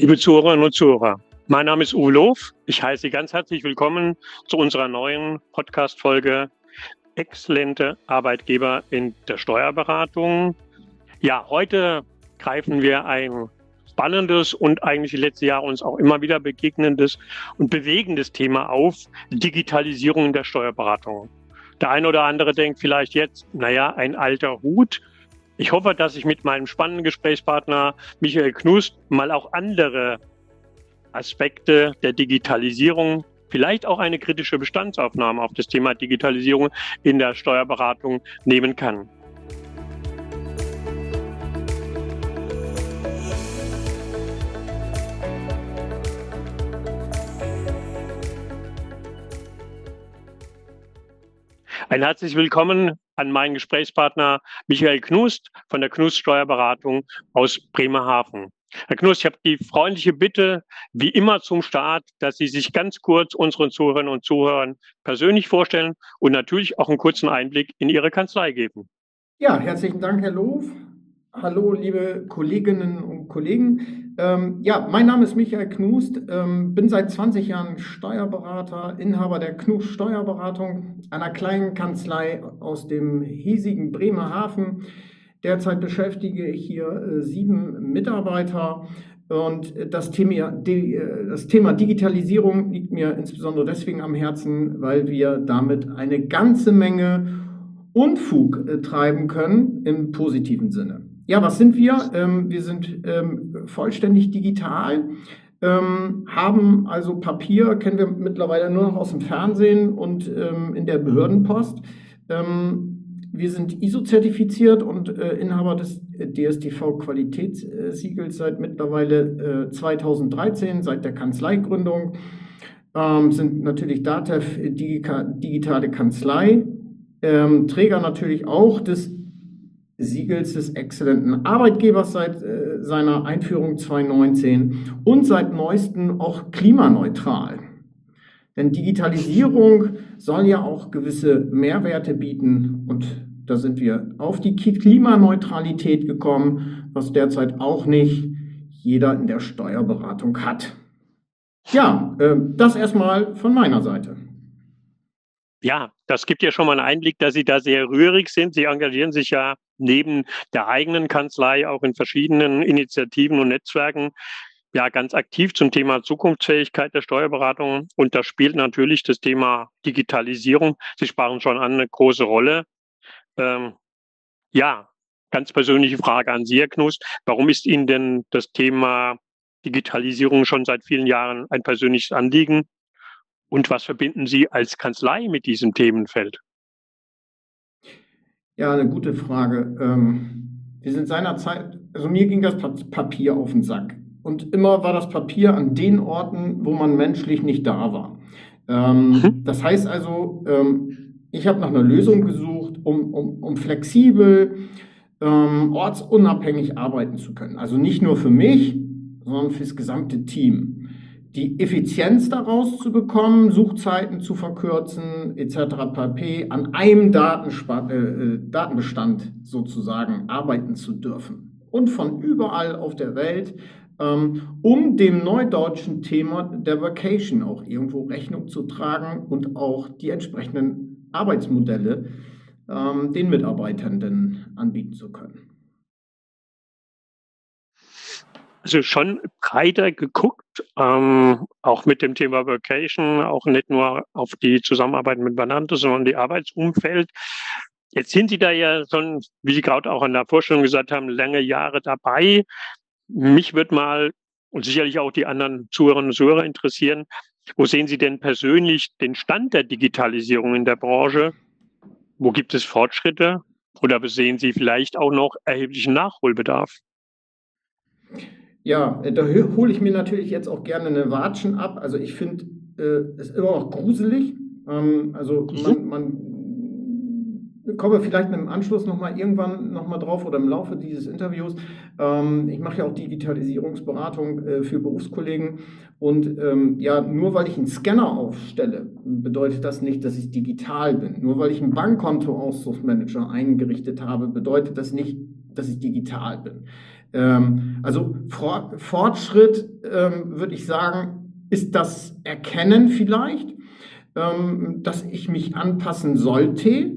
Liebe Zuhörerinnen und Zuhörer, mein Name ist Uwe Loof. Ich heiße Sie ganz herzlich willkommen zu unserer neuen Podcast-Folge Exzellente Arbeitgeber in der Steuerberatung. Ja, heute greifen wir ein spannendes und eigentlich die letzten Jahre uns auch immer wieder begegnendes und bewegendes Thema auf, Digitalisierung in der Steuerberatung. Der eine oder andere denkt vielleicht jetzt, naja, ein alter Hut. Ich hoffe, dass ich mit meinem spannenden Gesprächspartner Michael Knust mal auch andere Aspekte der Digitalisierung, vielleicht auch eine kritische Bestandsaufnahme auf das Thema Digitalisierung in der Steuerberatung nehmen kann. Ein herzliches Willkommen an meinen Gesprächspartner Michael Knust von der Knust Steuerberatung aus Bremerhaven. Herr Knust, ich habe die freundliche Bitte, wie immer zum Start, dass Sie sich ganz kurz unseren Zuhörerinnen und Zuhörern persönlich vorstellen und natürlich auch einen kurzen Einblick in Ihre Kanzlei geben. Ja, herzlichen Dank, Herr Loof. Hallo, liebe Kolleginnen und Kollegen. Ähm, ja, mein Name ist Michael Knust, ähm, bin seit 20 Jahren Steuerberater, Inhaber der Knust Steuerberatung, einer kleinen Kanzlei aus dem hiesigen Bremerhaven. Derzeit beschäftige ich hier äh, sieben Mitarbeiter und das Thema, äh, das Thema Digitalisierung liegt mir insbesondere deswegen am Herzen, weil wir damit eine ganze Menge Unfug äh, treiben können im positiven Sinne. Ja, was sind wir? Ähm, wir sind ähm, vollständig digital, ähm, haben also Papier, kennen wir mittlerweile nur noch aus dem Fernsehen und ähm, in der Behördenpost. Ähm, wir sind ISO-zertifiziert und äh, Inhaber des DSTV-Qualitätssiegels seit mittlerweile äh, 2013, seit der Kanzleigründung. Ähm, sind natürlich DATEV digitale Kanzlei, Träger natürlich auch des Siegels des exzellenten Arbeitgebers seit äh, seiner Einführung 2019 und seit neuestem auch klimaneutral. Denn Digitalisierung soll ja auch gewisse Mehrwerte bieten und da sind wir auf die Klimaneutralität gekommen, was derzeit auch nicht jeder in der Steuerberatung hat. Ja, äh, das erstmal von meiner Seite. Ja, das gibt ja schon mal einen Einblick, dass Sie da sehr rührig sind. Sie engagieren sich ja neben der eigenen Kanzlei auch in verschiedenen Initiativen und Netzwerken ja ganz aktiv zum Thema Zukunftsfähigkeit der Steuerberatung. Und da spielt natürlich das Thema Digitalisierung, Sie sprachen schon an, eine große Rolle. Ähm, ja, ganz persönliche Frage an Sie, Herr Knust. Warum ist Ihnen denn das Thema Digitalisierung schon seit vielen Jahren ein persönliches Anliegen? Und was verbinden Sie als Kanzlei mit diesem Themenfeld? Ja, eine gute Frage. Ähm, wir sind seinerzeit, also mir ging das Papier auf den Sack. Und immer war das Papier an den Orten, wo man menschlich nicht da war. Ähm, mhm. Das heißt also, ähm, ich habe nach einer Lösung gesucht, um, um, um flexibel, ortsunabhängig arbeiten zu können. Also nicht nur für mich, sondern für das gesamte Team die Effizienz daraus zu bekommen, Suchzeiten zu verkürzen, etc. pp. an einem Datenspa äh, äh, Datenbestand sozusagen arbeiten zu dürfen. Und von überall auf der Welt, ähm, um dem neudeutschen Thema der Vacation auch irgendwo Rechnung zu tragen und auch die entsprechenden Arbeitsmodelle ähm, den Mitarbeitenden anbieten zu können. Also schon breiter geguckt, ähm, auch mit dem Thema Vacation, auch nicht nur auf die Zusammenarbeit mit Banante, sondern die Arbeitsumfeld. Jetzt sind Sie da ja schon, wie Sie gerade auch in der Vorstellung gesagt haben, lange Jahre dabei. Mich wird mal und sicherlich auch die anderen Zuhörerinnen und Zuhörer interessieren, wo sehen Sie denn persönlich den Stand der Digitalisierung in der Branche? Wo gibt es Fortschritte? Oder sehen Sie vielleicht auch noch erheblichen Nachholbedarf? Ja, da hole ich mir natürlich jetzt auch gerne eine Watschen ab. Also ich finde äh, es immer noch gruselig. Ähm, also man, man komme vielleicht im Anschluss nochmal irgendwann nochmal drauf oder im Laufe dieses Interviews. Ähm, ich mache ja auch Digitalisierungsberatung äh, für Berufskollegen und ähm, ja, nur weil ich einen Scanner aufstelle, bedeutet das nicht, dass ich digital bin. Nur weil ich ein Bankkonto-Ausdrucksmanager eingerichtet habe, bedeutet das nicht, dass ich digital bin. Ähm, also Fortschritt, ähm, würde ich sagen, ist das Erkennen vielleicht, ähm, dass ich mich anpassen sollte.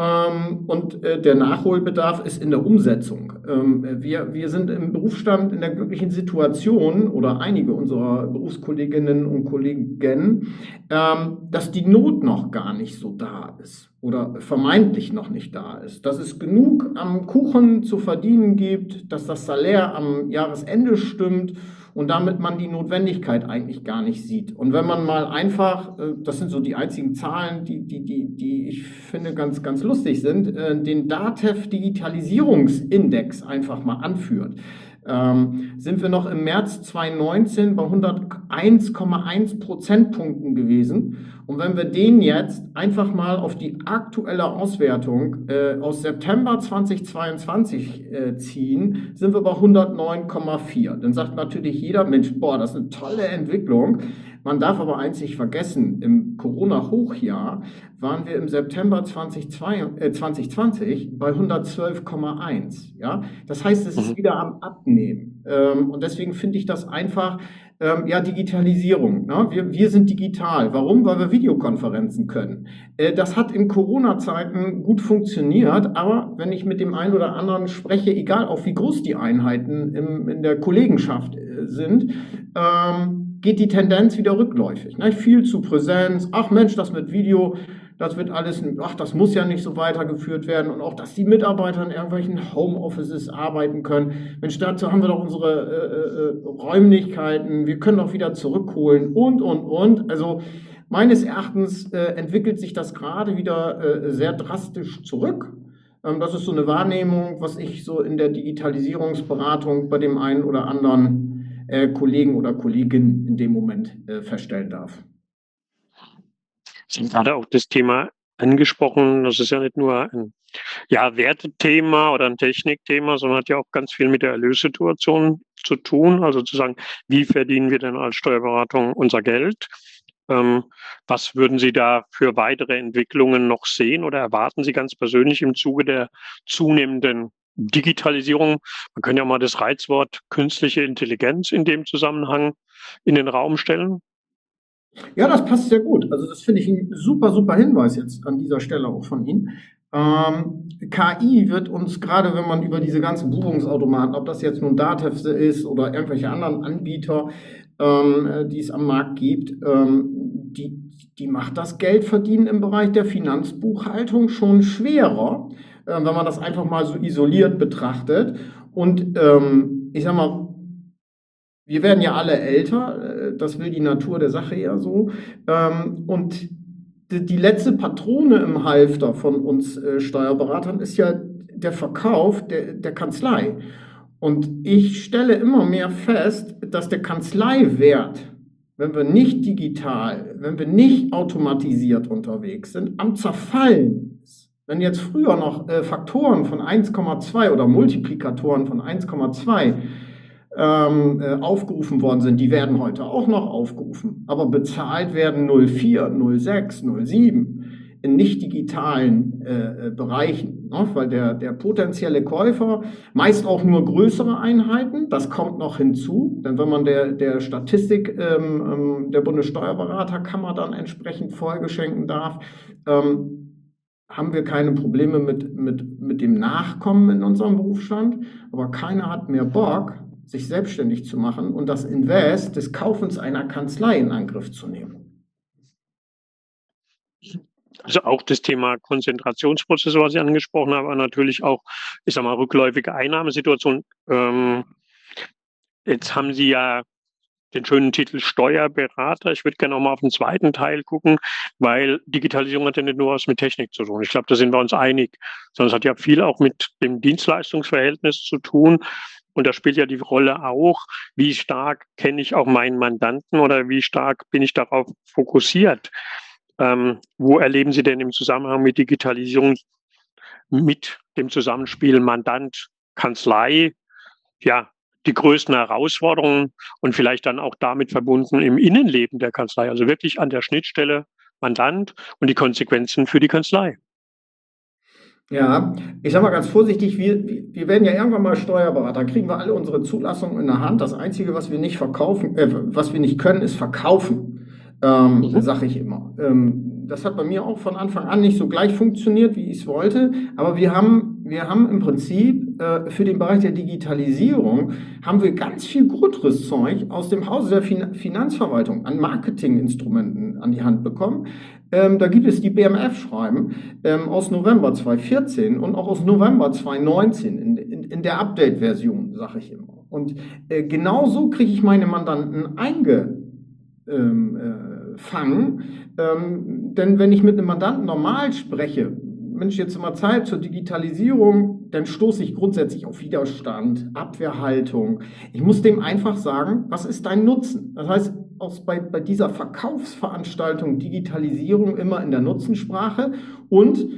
Ähm, und äh, der Nachholbedarf ist in der Umsetzung. Ähm, wir, wir sind im Berufsstand in der glücklichen Situation oder einige unserer Berufskolleginnen und Kollegen, ähm, dass die Not noch gar nicht so da ist oder vermeintlich noch nicht da ist. Dass es genug am Kuchen zu verdienen gibt, dass das Salär am Jahresende stimmt und damit man die Notwendigkeit eigentlich gar nicht sieht. Und wenn man mal einfach, äh, das sind so die einzigen Zahlen, die, die, die, die ich finde ganz, ganz lustig sind, äh, den DATEV Digitalisierungsindex einfach mal anführt ähm, sind wir noch im März 2019 bei 101,1 Prozentpunkten gewesen. Und wenn wir den jetzt einfach mal auf die aktuelle Auswertung äh, aus September 2022 äh, ziehen, sind wir bei 109,4. Dann sagt natürlich jeder Mensch, boah, das ist eine tolle Entwicklung. Man darf aber eins nicht vergessen, im Corona-Hochjahr waren wir im September 2020, äh, 2020 bei 112,1. Ja? Das heißt, es ist mhm. wieder am Abnehmen. Ähm, und deswegen finde ich das einfach, ähm, ja, Digitalisierung. Ne? Wir, wir sind digital. Warum? Weil wir Videokonferenzen können. Äh, das hat in Corona-Zeiten gut funktioniert, aber wenn ich mit dem einen oder anderen spreche, egal auch wie groß die Einheiten im, in der Kollegenschaft äh, sind, ähm, geht die Tendenz wieder rückläufig. Ne? Viel zu Präsenz, ach Mensch, das mit Video, das wird alles, ach, das muss ja nicht so weitergeführt werden und auch, dass die Mitarbeiter in irgendwelchen Homeoffices arbeiten können. Mensch, dazu haben wir doch unsere äh, äh, Räumlichkeiten, wir können doch wieder zurückholen und, und, und. Also meines Erachtens äh, entwickelt sich das gerade wieder äh, sehr drastisch zurück. Ähm, das ist so eine Wahrnehmung, was ich so in der Digitalisierungsberatung bei dem einen oder anderen äh, Kollegen oder Kollegin in dem Moment äh, feststellen darf. Sie haben gerade auch das Thema angesprochen. Das ist ja nicht nur ein ja, Wertethema oder ein Technikthema, sondern hat ja auch ganz viel mit der Erlössituation zu tun. Also zu sagen, wie verdienen wir denn als Steuerberatung unser Geld? Ähm, was würden Sie da für weitere Entwicklungen noch sehen oder erwarten Sie ganz persönlich im Zuge der zunehmenden Digitalisierung. Man kann ja mal das Reizwort künstliche Intelligenz in dem Zusammenhang in den Raum stellen. Ja, das passt sehr gut. Also das finde ich ein super, super Hinweis jetzt an dieser Stelle auch von Ihnen. Ähm, KI wird uns gerade, wenn man über diese ganzen Buchungsautomaten, ob das jetzt nun Datev ist oder irgendwelche anderen Anbieter, ähm, die es am Markt gibt, ähm, die, die macht das Geldverdienen im Bereich der Finanzbuchhaltung schon schwerer wenn man das einfach mal so isoliert betrachtet. Und ähm, ich sag mal, wir werden ja alle älter, äh, das will die Natur der Sache ja so. Ähm, und die, die letzte Patrone im Halfter von uns äh, Steuerberatern ist ja der Verkauf der, der Kanzlei. Und ich stelle immer mehr fest, dass der Kanzleiwert, wenn wir nicht digital, wenn wir nicht automatisiert unterwegs sind, am Zerfallen ist. Wenn jetzt früher noch äh, Faktoren von 1,2 oder Multiplikatoren von 1,2 ähm, äh, aufgerufen worden sind, die werden heute auch noch aufgerufen. Aber bezahlt werden 04, 06, 07 in nicht digitalen äh, äh, Bereichen, ne? weil der, der potenzielle Käufer meist auch nur größere Einheiten, das kommt noch hinzu, denn wenn man der, der Statistik ähm, ähm, der Bundessteuerberaterkammer dann entsprechend Folge schenken darf, ähm, haben wir keine Probleme mit, mit, mit dem Nachkommen in unserem Berufsstand, aber keiner hat mehr Bock, sich selbstständig zu machen und das Invest des Kaufens einer Kanzlei in Angriff zu nehmen. Also auch das Thema Konzentrationsprozesse, was ich angesprochen habe, aber natürlich auch, ich sag mal, rückläufige Einnahmesituation. Ähm, jetzt haben Sie ja den schönen Titel Steuerberater. Ich würde gerne auch mal auf den zweiten Teil gucken, weil Digitalisierung hat ja nicht nur was mit Technik zu tun. Ich glaube, da sind wir uns einig, sondern es hat ja viel auch mit dem Dienstleistungsverhältnis zu tun. Und da spielt ja die Rolle auch, wie stark kenne ich auch meinen Mandanten oder wie stark bin ich darauf fokussiert. Ähm, wo erleben Sie denn im Zusammenhang mit Digitalisierung mit dem Zusammenspiel Mandant, Kanzlei, ja, die größten Herausforderungen und vielleicht dann auch damit verbunden im Innenleben der Kanzlei, also wirklich an der Schnittstelle Mandant und die Konsequenzen für die Kanzlei. Ja, ich sage mal ganz vorsichtig, wir, wir werden ja irgendwann mal Steuerberater, kriegen wir alle unsere Zulassungen in der Hand. Das Einzige, was wir nicht verkaufen, äh, was wir nicht können, ist verkaufen, ähm, mhm. sage ich immer. Ähm, das hat bei mir auch von Anfang an nicht so gleich funktioniert, wie ich es wollte. Aber wir haben, wir haben im Prinzip äh, für den Bereich der Digitalisierung haben wir ganz viel Grundrisszeug aus dem Hause der fin Finanzverwaltung an Marketinginstrumenten an die Hand bekommen. Ähm, da gibt es die BMF-Schreiben ähm, aus November 2014 und auch aus November 2019 in, in, in der Update-Version, sage ich immer. Und äh, genau so kriege ich meine Mandanten eingefangen. Ähm, äh, ähm, denn wenn ich mit einem Mandanten normal spreche, Mensch, jetzt mal Zeit zur Digitalisierung, dann stoße ich grundsätzlich auf Widerstand, Abwehrhaltung. Ich muss dem einfach sagen, was ist dein Nutzen? Das heißt, aus bei, bei dieser Verkaufsveranstaltung Digitalisierung immer in der Nutzensprache und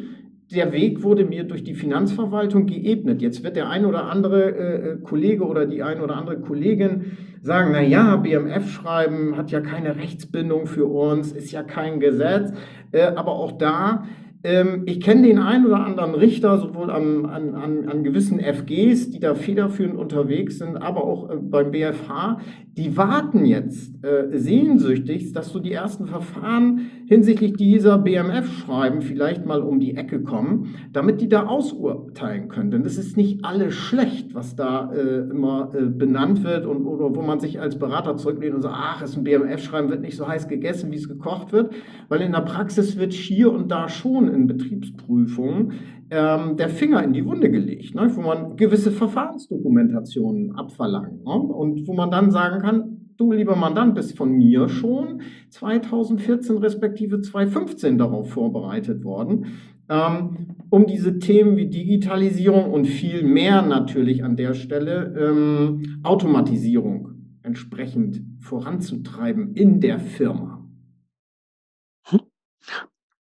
der Weg wurde mir durch die Finanzverwaltung geebnet. Jetzt wird der ein oder andere äh, äh Kollege oder die ein oder andere Kollegin sagen, na ja, BMF schreiben hat ja keine Rechtsbindung für uns, ist ja kein Gesetz, äh, aber auch da ähm, ich kenne den einen oder anderen Richter, sowohl an, an, an, an gewissen FGs, die da federführend unterwegs sind, aber auch äh, beim BFH, die warten jetzt äh, sehnsüchtig, dass so die ersten Verfahren hinsichtlich dieser BMF-Schreiben vielleicht mal um die Ecke kommen, damit die da ausurteilen können. Denn es ist nicht alles schlecht, was da äh, immer äh, benannt wird und oder wo man sich als Berater zurücklehnt und sagt, ach, ist ein BMF-Schreiben, wird nicht so heiß gegessen, wie es gekocht wird, weil in der Praxis wird hier und da schon in Betriebsprüfungen ähm, der Finger in die Wunde gelegt, ne, wo man gewisse Verfahrensdokumentationen abverlangt ne, und wo man dann sagen kann, du lieber Mandant bist von mir schon 2014 respektive 2015 darauf vorbereitet worden, ähm, um diese Themen wie Digitalisierung und viel mehr natürlich an der Stelle ähm, Automatisierung entsprechend voranzutreiben in der Firma.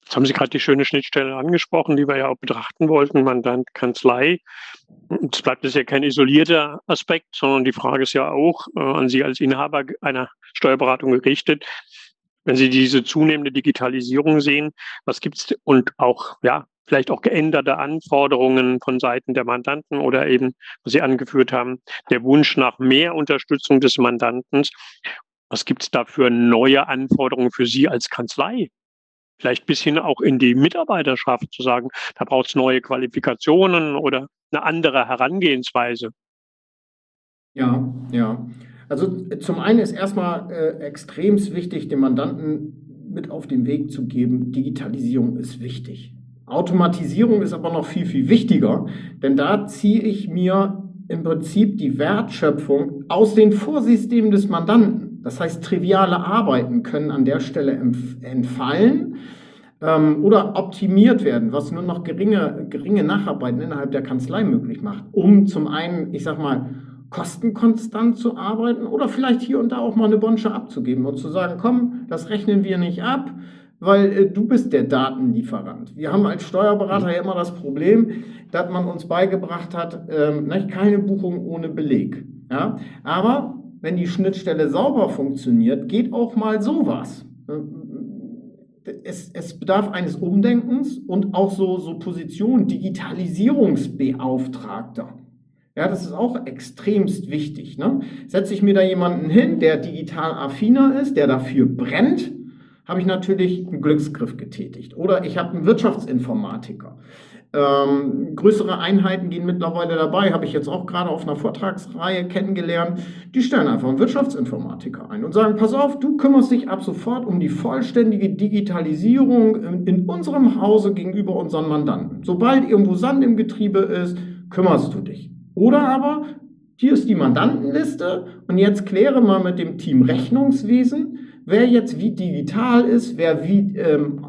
Jetzt haben Sie gerade die schöne Schnittstelle angesprochen, die wir ja auch betrachten wollten, Mandant, Kanzlei. Es bleibt es ja kein isolierter Aspekt, sondern die Frage ist ja auch äh, an Sie als Inhaber einer Steuerberatung gerichtet. Wenn Sie diese zunehmende Digitalisierung sehen, was gibt es und auch, ja, vielleicht auch geänderte Anforderungen von Seiten der Mandanten oder eben, was Sie angeführt haben, der Wunsch nach mehr Unterstützung des Mandanten. Was gibt es da für neue Anforderungen für Sie als Kanzlei? Vielleicht bis hin auch in die Mitarbeiterschaft zu sagen, da braucht es neue Qualifikationen oder eine andere Herangehensweise. Ja, ja. Also zum einen ist erstmal äh, extrem wichtig, dem Mandanten mit auf den Weg zu geben, Digitalisierung ist wichtig. Automatisierung ist aber noch viel, viel wichtiger, denn da ziehe ich mir im Prinzip die Wertschöpfung aus den Vorsystemen des Mandanten. Das heißt, triviale Arbeiten können an der Stelle entfallen ähm, oder optimiert werden, was nur noch geringe, geringe Nacharbeiten innerhalb der Kanzlei möglich macht, um zum einen, ich sag mal, kostenkonstant zu arbeiten oder vielleicht hier und da auch mal eine Bonsche abzugeben und zu sagen, komm, das rechnen wir nicht ab, weil äh, du bist der Datenlieferant. Wir haben als Steuerberater ja immer das Problem, dass man uns beigebracht hat, ähm, keine Buchung ohne Beleg. Ja? Aber wenn die Schnittstelle sauber funktioniert, geht auch mal sowas. Es, es bedarf eines Umdenkens und auch so, so Position Digitalisierungsbeauftragter. Ja, das ist auch extremst wichtig. Ne? Setze ich mir da jemanden hin, der digital affiner ist, der dafür brennt, habe ich natürlich einen Glücksgriff getätigt. Oder ich habe einen Wirtschaftsinformatiker. Ähm, größere Einheiten gehen mittlerweile dabei, habe ich jetzt auch gerade auf einer Vortragsreihe kennengelernt. Die stellen einfach einen Wirtschaftsinformatiker ein und sagen, pass auf, du kümmerst dich ab sofort um die vollständige Digitalisierung in, in unserem Hause gegenüber unseren Mandanten. Sobald irgendwo Sand im Getriebe ist, kümmerst du dich. Oder aber, hier ist die Mandantenliste und jetzt kläre mal mit dem Team Rechnungswesen, wer jetzt wie digital ist, wer wie ähm,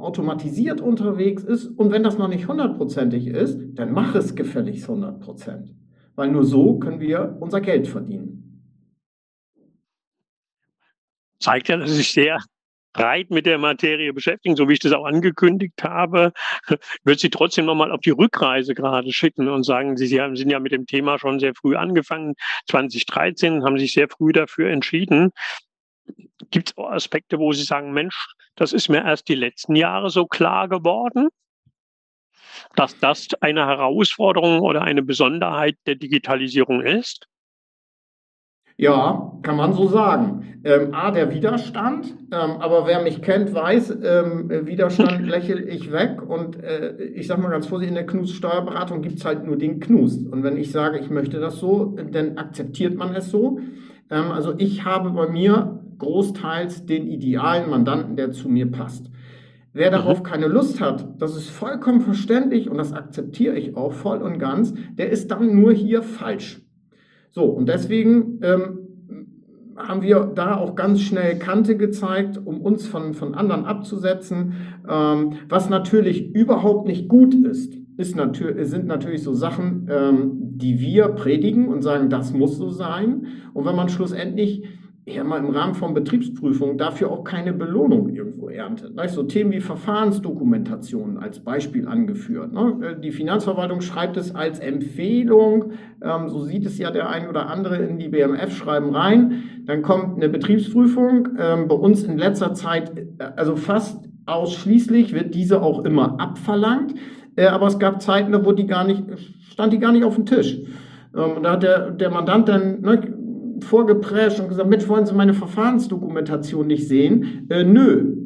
automatisiert unterwegs ist und wenn das noch nicht hundertprozentig ist, dann mach es gefälligst 100 Prozent. Weil nur so können wir unser Geld verdienen. Zeigt ja, dass ich sehr breit mit der Materie beschäftigen, so wie ich das auch angekündigt habe, würde Sie trotzdem nochmal auf die Rückreise gerade schicken und sagen, Sie, Sie sind ja mit dem Thema schon sehr früh angefangen. 2013 haben sich sehr früh dafür entschieden. Gibt es auch Aspekte, wo Sie sagen, Mensch, das ist mir erst die letzten Jahre so klar geworden? dass das eine Herausforderung oder eine Besonderheit der Digitalisierung ist? Ja, kann man so sagen. Ähm, A, der Widerstand, ähm, aber wer mich kennt, weiß, ähm, Widerstand lächle ich weg und äh, ich sage mal ganz vorsichtig, in der Knust-Steuerberatung gibt es halt nur den Knust. Und wenn ich sage, ich möchte das so, dann akzeptiert man es so. Ähm, also ich habe bei mir großteils den idealen Mandanten, der zu mir passt. Wer darauf mhm. keine Lust hat, das ist vollkommen verständlich und das akzeptiere ich auch voll und ganz, der ist dann nur hier falsch. So, und deswegen ähm, haben wir da auch ganz schnell Kante gezeigt, um uns von, von anderen abzusetzen. Ähm, was natürlich überhaupt nicht gut ist, ist natür sind natürlich so Sachen, ähm, die wir predigen und sagen, das muss so sein. Und wenn man schlussendlich ja mal im Rahmen von Betriebsprüfungen dafür auch keine Belohnung irgendwo erntet. Ne? So Themen wie Verfahrensdokumentation als Beispiel angeführt. Ne? Die Finanzverwaltung schreibt es als Empfehlung, ähm, so sieht es ja der ein oder andere in die BMF-Schreiben rein. Dann kommt eine Betriebsprüfung. Ähm, bei uns in letzter Zeit, äh, also fast ausschließlich, wird diese auch immer abverlangt. Äh, aber es gab Zeiten, wo die gar nicht, stand die gar nicht auf dem Tisch. Ähm, und da hat der, der Mandant dann, ne, vorgeprescht und gesagt, Mensch, wollen Sie meine Verfahrensdokumentation nicht sehen? Äh, nö.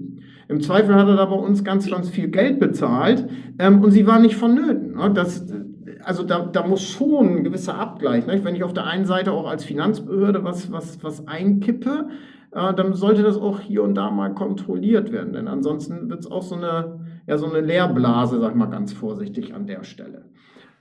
Im Zweifel hat er da bei uns ganz, ganz viel Geld bezahlt ähm, und sie war nicht vonnöten. Ne? Das, also da, da muss schon ein gewisser Abgleich. Ne? Wenn ich auf der einen Seite auch als Finanzbehörde was, was, was einkippe, äh, dann sollte das auch hier und da mal kontrolliert werden. Denn ansonsten wird es auch so eine, ja, so eine Leerblase, sag ich mal ganz vorsichtig an der Stelle.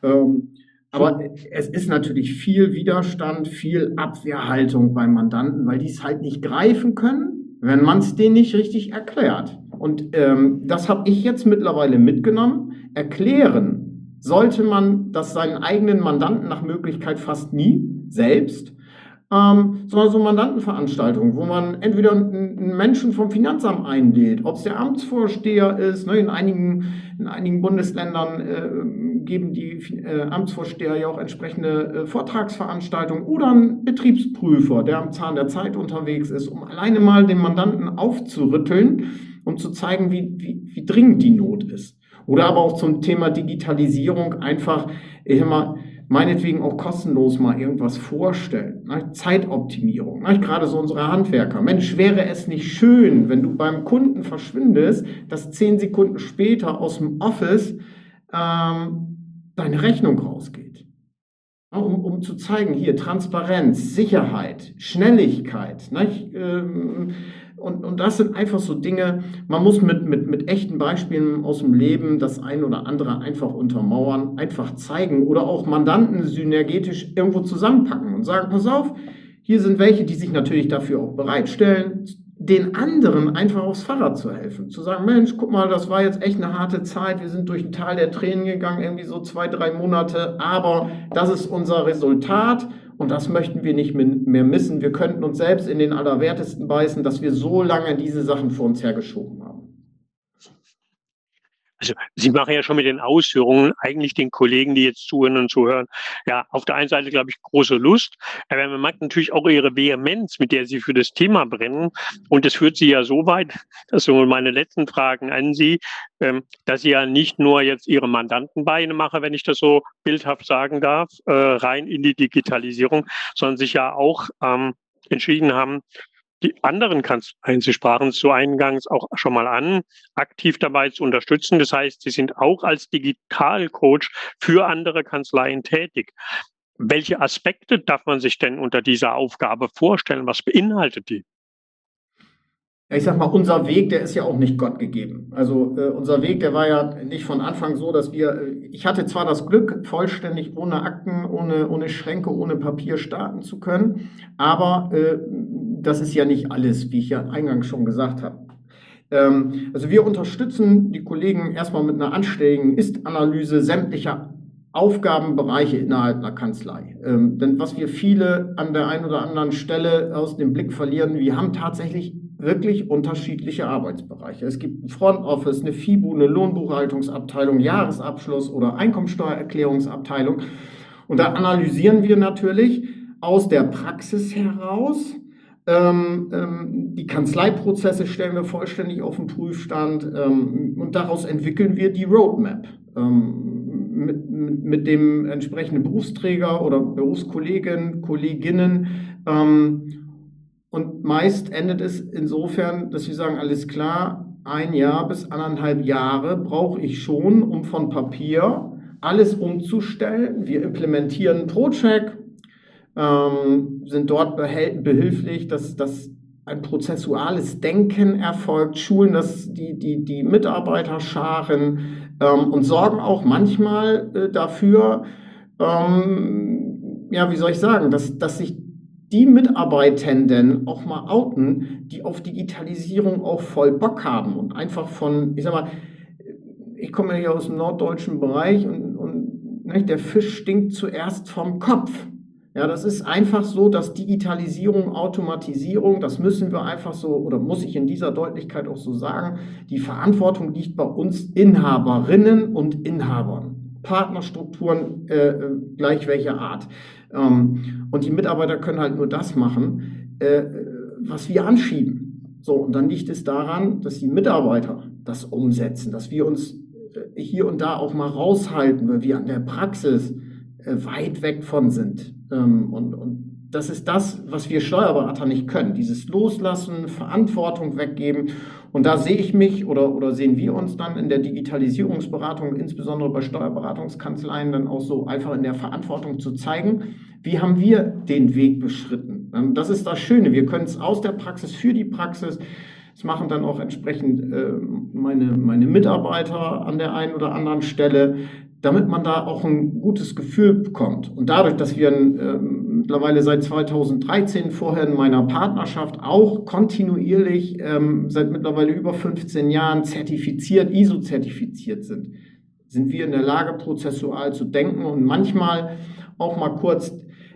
Ähm, aber es ist natürlich viel Widerstand, viel Abwehrhaltung beim Mandanten, weil die es halt nicht greifen können, wenn man es denen nicht richtig erklärt. Und ähm, das habe ich jetzt mittlerweile mitgenommen. Erklären sollte man das seinen eigenen Mandanten nach Möglichkeit fast nie selbst, ähm, sondern so Mandantenveranstaltungen, wo man entweder einen Menschen vom Finanzamt einlädt, ob es der Amtsvorsteher ist, ne, in, einigen, in einigen Bundesländern äh, geben die äh, Amtsvorsteher ja auch entsprechende äh, Vortragsveranstaltungen oder ein Betriebsprüfer, der am Zahn der Zeit unterwegs ist, um alleine mal den Mandanten aufzurütteln, um zu zeigen, wie, wie, wie dringend die Not ist. Oder aber auch zum Thema Digitalisierung einfach, ich sag mal, meinetwegen auch kostenlos mal irgendwas vorstellen. Ne? Zeitoptimierung. Ne? Gerade so unsere Handwerker. Mensch, wäre es nicht schön, wenn du beim Kunden verschwindest, dass zehn Sekunden später aus dem Office ähm, deine Rechnung rausgeht. Ja, um, um zu zeigen, hier Transparenz, Sicherheit, Schnelligkeit. Nicht? Ähm, und, und das sind einfach so Dinge, man muss mit, mit, mit echten Beispielen aus dem Leben das ein oder andere einfach untermauern, einfach zeigen oder auch Mandanten synergetisch irgendwo zusammenpacken und sagen, pass auf, hier sind welche, die sich natürlich dafür auch bereitstellen, den anderen einfach aufs Fahrrad zu helfen. Zu sagen, Mensch, guck mal, das war jetzt echt eine harte Zeit, wir sind durch ein Tal der Tränen gegangen, irgendwie so zwei, drei Monate, aber das ist unser Resultat und das möchten wir nicht mehr missen. Wir könnten uns selbst in den Allerwertesten beißen, dass wir so lange diese Sachen vor uns hergeschoben haben. Also Sie machen ja schon mit den Ausführungen eigentlich den Kollegen, die jetzt zuhören und zuhören, ja, auf der einen Seite, glaube ich, große Lust, aber man merkt natürlich auch Ihre Vehemenz, mit der Sie für das Thema brennen. Und das führt Sie ja so weit, das sind meine letzten Fragen an Sie, ähm, dass Sie ja nicht nur jetzt Ihre Mandantenbeine machen, wenn ich das so bildhaft sagen darf, äh, rein in die Digitalisierung, sondern sich ja auch ähm, entschieden haben, die anderen Kanzleien, Sie sprachen es so eingangs auch schon mal an, aktiv dabei zu unterstützen. Das heißt, Sie sind auch als Digitalcoach für andere Kanzleien tätig. Welche Aspekte darf man sich denn unter dieser Aufgabe vorstellen? Was beinhaltet die? Ich sag mal, unser Weg, der ist ja auch nicht Gott gegeben. Also äh, unser Weg, der war ja nicht von Anfang so, dass wir, äh, ich hatte zwar das Glück, vollständig ohne Akten, ohne, ohne Schränke, ohne Papier starten zu können, aber äh, das ist ja nicht alles, wie ich ja eingangs schon gesagt habe. Ähm, also wir unterstützen die Kollegen erstmal mit einer anständigen Ist-Analyse sämtlicher Aufgabenbereiche innerhalb einer Kanzlei. Ähm, denn was wir viele an der einen oder anderen Stelle aus dem Blick verlieren, wir haben tatsächlich wirklich unterschiedliche Arbeitsbereiche. Es gibt ein Front Office, eine FIBU, eine Lohnbuchhaltungsabteilung, Jahresabschluss oder Einkommensteuererklärungsabteilung. Und da analysieren wir natürlich aus der Praxis heraus, ähm, ähm, die Kanzleiprozesse stellen wir vollständig auf den Prüfstand ähm, und daraus entwickeln wir die Roadmap. ähm, mit, mit, dem entsprechenden Berufsträger oder Berufskollegen, Kolleginnen. Und meist endet es insofern, dass wir sagen, alles klar, ein Jahr bis anderthalb Jahre brauche ich schon, um von Papier alles umzustellen. Wir implementieren ProCheck, ähm, sind dort behilflich, dass, dass ein prozessuales Denken erfolgt, schulen das die, die, die Mitarbeiterscharen ähm, und sorgen auch manchmal äh, dafür, ähm, ja, wie soll ich sagen, dass, dass sich die Mitarbeitenden auch mal outen, die auf Digitalisierung auch voll Bock haben und einfach von, ich sag mal, ich komme ja hier aus dem norddeutschen Bereich und, und ne, der Fisch stinkt zuerst vom Kopf. Ja, das ist einfach so, dass Digitalisierung, Automatisierung, das müssen wir einfach so, oder muss ich in dieser Deutlichkeit auch so sagen, die Verantwortung liegt bei uns Inhaberinnen und Inhabern. Partnerstrukturen äh, äh gleich welcher Art. Ähm, und die Mitarbeiter können halt nur das machen, äh, was wir anschieben. So, und dann liegt es daran, dass die Mitarbeiter das umsetzen, dass wir uns äh, hier und da auch mal raushalten, weil wir an der Praxis äh, weit weg von sind. Ähm, und, und das ist das, was wir Steuerberater nicht können. Dieses Loslassen, Verantwortung weggeben. Und da sehe ich mich oder, oder sehen wir uns dann in der Digitalisierungsberatung, insbesondere bei Steuerberatungskanzleien, dann auch so einfach in der Verantwortung zu zeigen, wie haben wir den Weg beschritten. Ähm, das ist das Schöne. Wir können es aus der Praxis für die Praxis. Das machen dann auch entsprechend äh, meine, meine Mitarbeiter an der einen oder anderen Stelle damit man da auch ein gutes Gefühl bekommt. Und dadurch, dass wir äh, mittlerweile seit 2013 vorher in meiner Partnerschaft auch kontinuierlich ähm, seit mittlerweile über 15 Jahren zertifiziert, ISO-zertifiziert sind, sind wir in der Lage, prozessual zu denken und manchmal auch mal kurz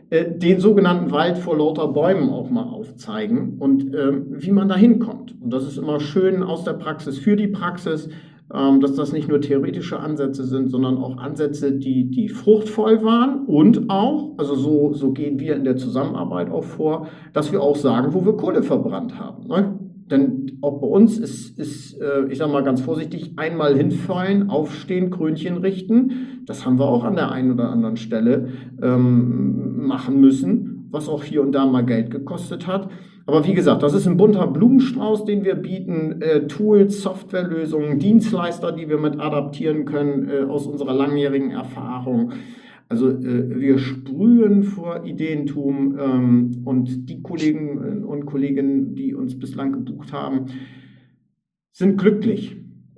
äh, den sogenannten Wald vor lauter Bäumen auch mal aufzeigen und äh, wie man da hinkommt. Und das ist immer schön aus der Praxis für die Praxis dass das nicht nur theoretische Ansätze sind, sondern auch Ansätze, die, die fruchtvoll waren und auch, also so, so gehen wir in der Zusammenarbeit auch vor, dass wir auch sagen, wo wir Kohle verbrannt haben. Ne? Denn auch bei uns ist, ist äh, ich sage mal ganz vorsichtig, einmal hinfallen, aufstehen, Krönchen richten. Das haben wir auch an der einen oder anderen Stelle ähm, machen müssen, was auch hier und da mal Geld gekostet hat. Aber wie gesagt, das ist ein bunter Blumenstrauß, den wir bieten. Äh, Tools, Softwarelösungen, Dienstleister, die wir mit adaptieren können äh, aus unserer langjährigen Erfahrung. Also äh, wir sprühen vor Ideentum ähm, und die Kollegen und Kolleginnen, die uns bislang gebucht haben, sind glücklich.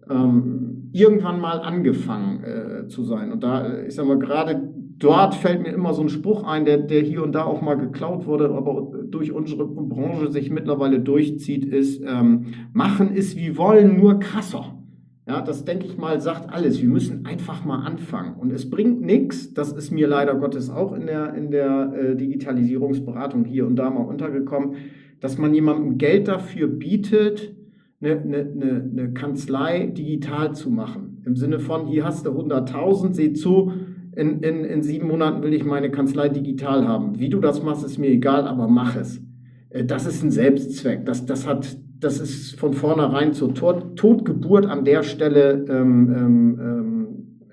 Ähm, irgendwann mal angefangen äh, zu sein. Und da, äh, ich sag mal, gerade dort fällt mir immer so ein Spruch ein, der, der hier und da auch mal geklaut wurde, aber durch unsere Branche sich mittlerweile durchzieht, ist, ähm, machen ist wie wollen, nur krasser. Ja, das denke ich mal, sagt alles. Wir müssen einfach mal anfangen. Und es bringt nichts, das ist mir leider Gottes auch in der, in der äh, Digitalisierungsberatung hier und da mal untergekommen, dass man jemandem Geld dafür bietet, eine, eine, eine, eine Kanzlei digital zu machen. Im Sinne von, hier hast du 100.000, seh zu, in, in, in sieben Monaten will ich meine Kanzlei digital haben. Wie du das machst, ist mir egal, aber mach es. Äh, das ist ein Selbstzweck. Das, das, hat, das ist von vornherein zur Tod, Totgeburt an der Stelle ähm, ähm, ähm,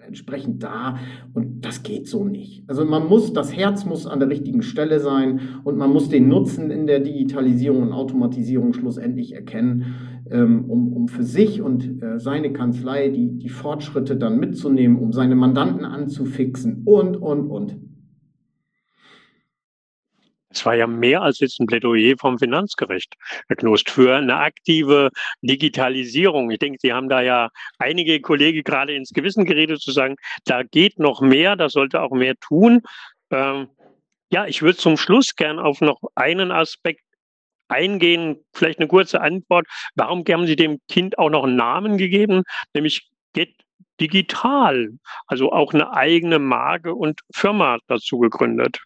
entsprechend da und das geht so nicht. Also man muss, das Herz muss an der richtigen Stelle sein und man muss den Nutzen in der Digitalisierung und Automatisierung schlussendlich erkennen ähm, um, um für sich und äh, seine Kanzlei die, die Fortschritte dann mitzunehmen, um seine Mandanten anzufixen und, und, und. Es war ja mehr als jetzt ein Plädoyer vom Finanzgericht, Herr Knost, für eine aktive Digitalisierung. Ich denke, Sie haben da ja einige Kollegen gerade ins Gewissen geredet, zu sagen, da geht noch mehr, da sollte auch mehr tun. Ähm, ja, ich würde zum Schluss gern auf noch einen Aspekt eingehen, vielleicht eine kurze Antwort. Warum haben Sie dem Kind auch noch einen Namen gegeben, nämlich Get Digital, also auch eine eigene Marke und Firma dazu gegründet?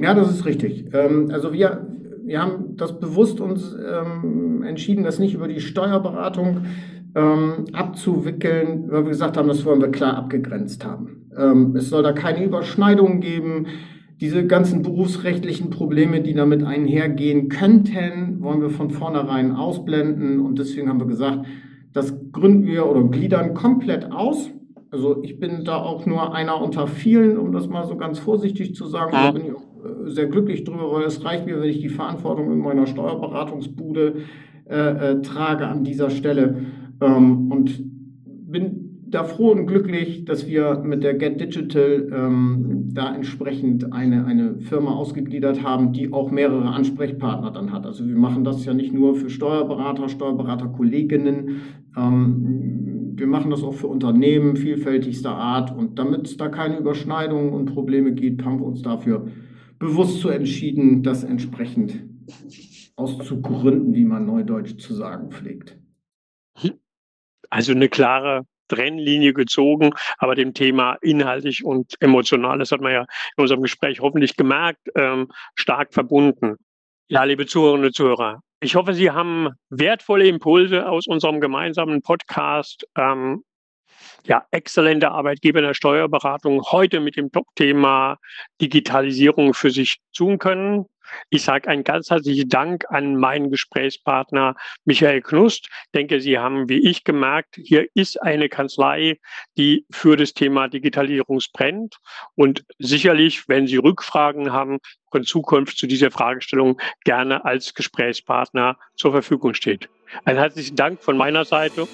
Ja, das ist richtig. Ähm, also wir, wir haben das bewusst uns ähm, entschieden, das nicht über die Steuerberatung ähm, abzuwickeln, weil wir gesagt haben, das wollen wir klar abgegrenzt haben. es soll da keine Überschneidungen geben diese ganzen berufsrechtlichen Probleme, die damit einhergehen könnten, wollen wir von vornherein ausblenden. Und deswegen haben wir gesagt, Das gründen wir oder gliedern komplett aus. Also ich bin da auch nur einer unter vielen, um das mal so ganz vorsichtig zu sagen. Da bin ich auch sehr glücklich drüber, weil es reicht mir, wenn ich die Verantwortung in meiner Steuerberatungsbude äh, äh, trage an dieser Stelle. Ähm, und bin da froh und glücklich, dass wir mit der Get Digital ähm, da entsprechend eine, eine Firma ausgegliedert haben, die auch mehrere Ansprechpartner dann hat. Also wir machen das ja nicht nur für Steuerberater, Steuerberaterkolleginnen, ähm, wir machen das auch für Unternehmen vielfältigster Art. Und damit es da keine Überschneidungen und Probleme gibt, haben wir uns dafür bewusst so entschieden, das entsprechend auszugründen, wie man neudeutsch zu sagen pflegt. Also eine klare Trennlinie gezogen, aber dem Thema inhaltlich und emotional, das hat man ja in unserem Gespräch hoffentlich gemerkt, ähm, stark verbunden. Ja, liebe Zuhörerinnen und Zuhörer, ich hoffe, Sie haben wertvolle Impulse aus unserem gemeinsamen Podcast ähm, ja, exzellente Arbeitgeber in der Steuerberatung heute mit dem Top-Thema Digitalisierung für sich tun können. Ich sage einen ganz herzlichen Dank an meinen Gesprächspartner Michael Knust. Ich denke, Sie haben, wie ich gemerkt, hier ist eine Kanzlei, die für das Thema Digitalisierung brennt und sicherlich, wenn Sie Rückfragen haben, in Zukunft zu dieser Fragestellung gerne als Gesprächspartner zur Verfügung steht. Einen herzlichen Dank von meiner Seite